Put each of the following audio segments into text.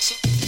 Jane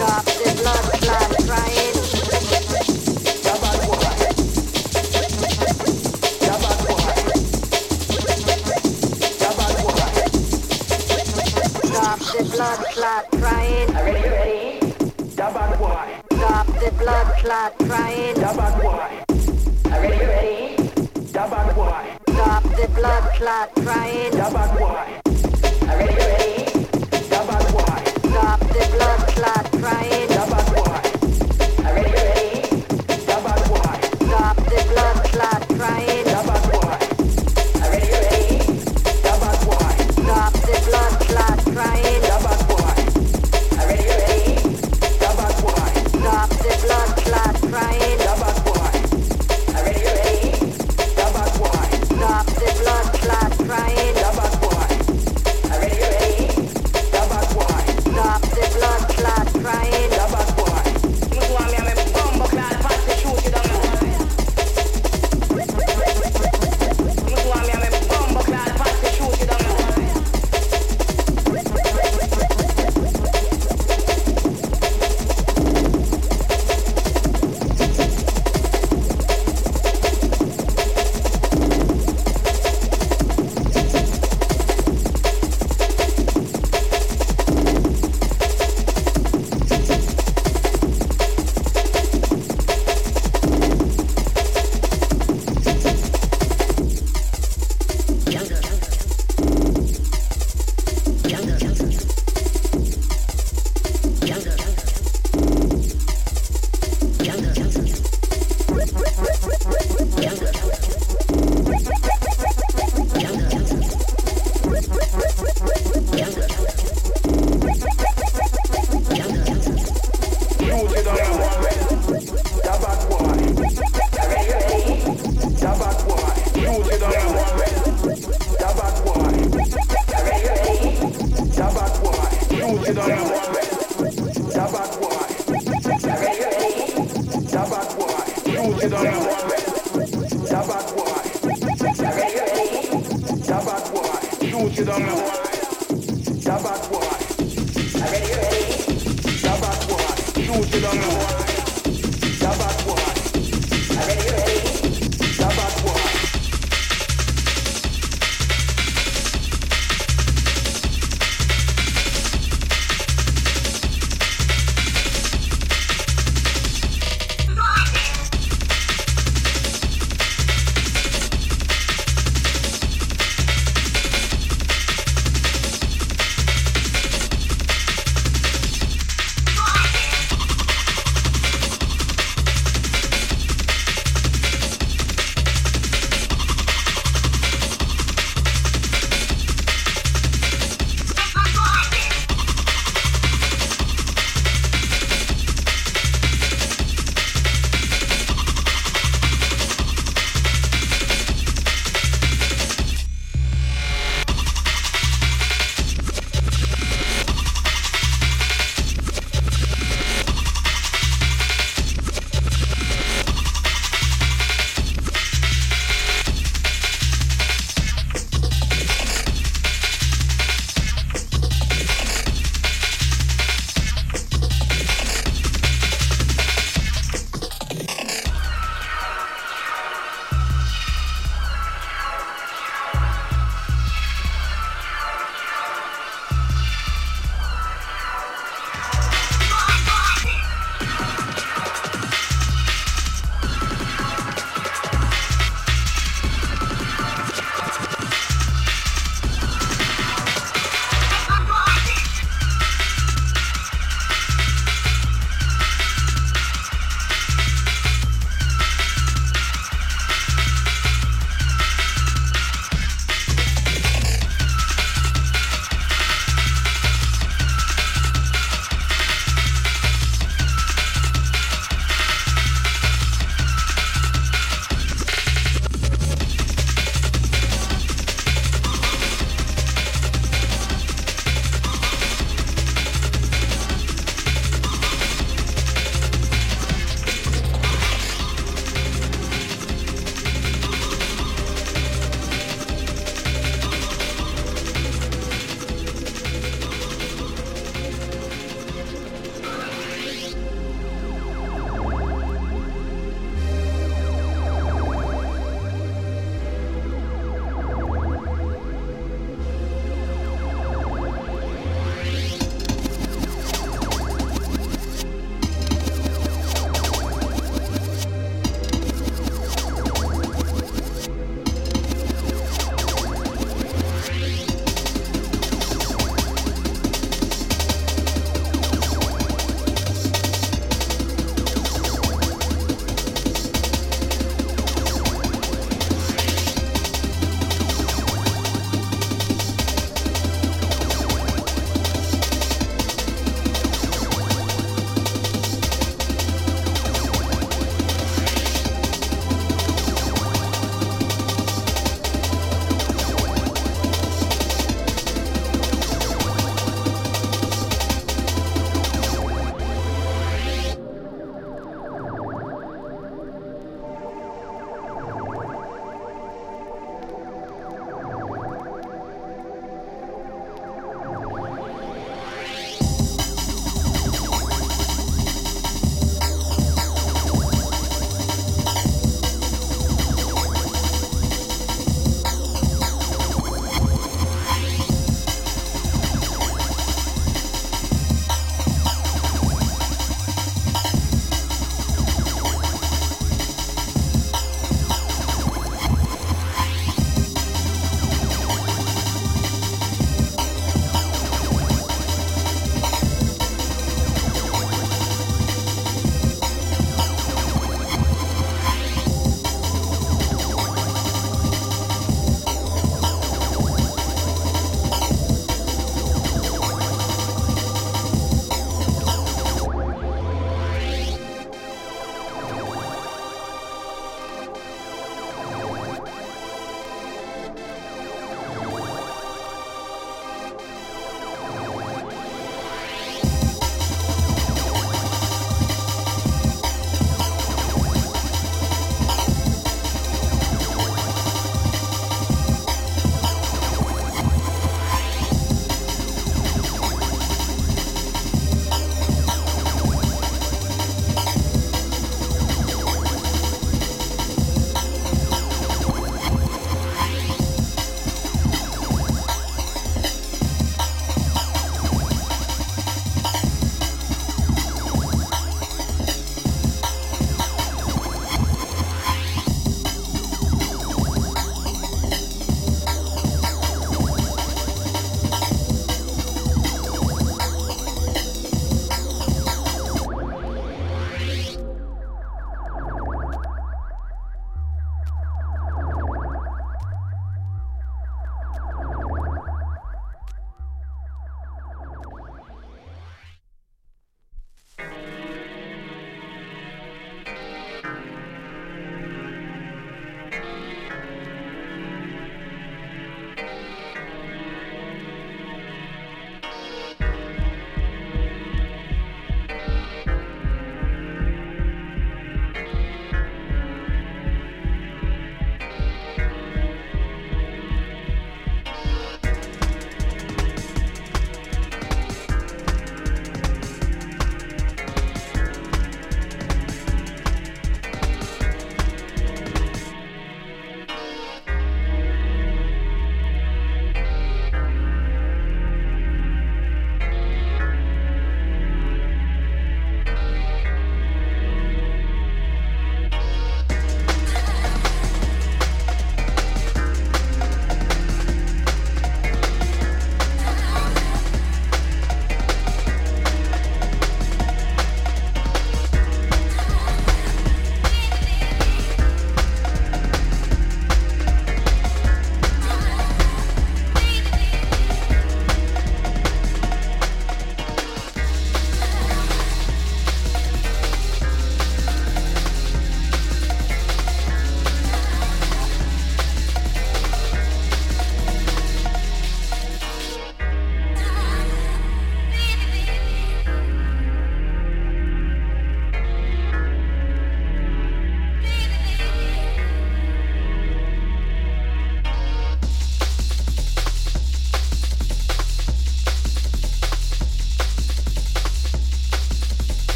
Stop the blood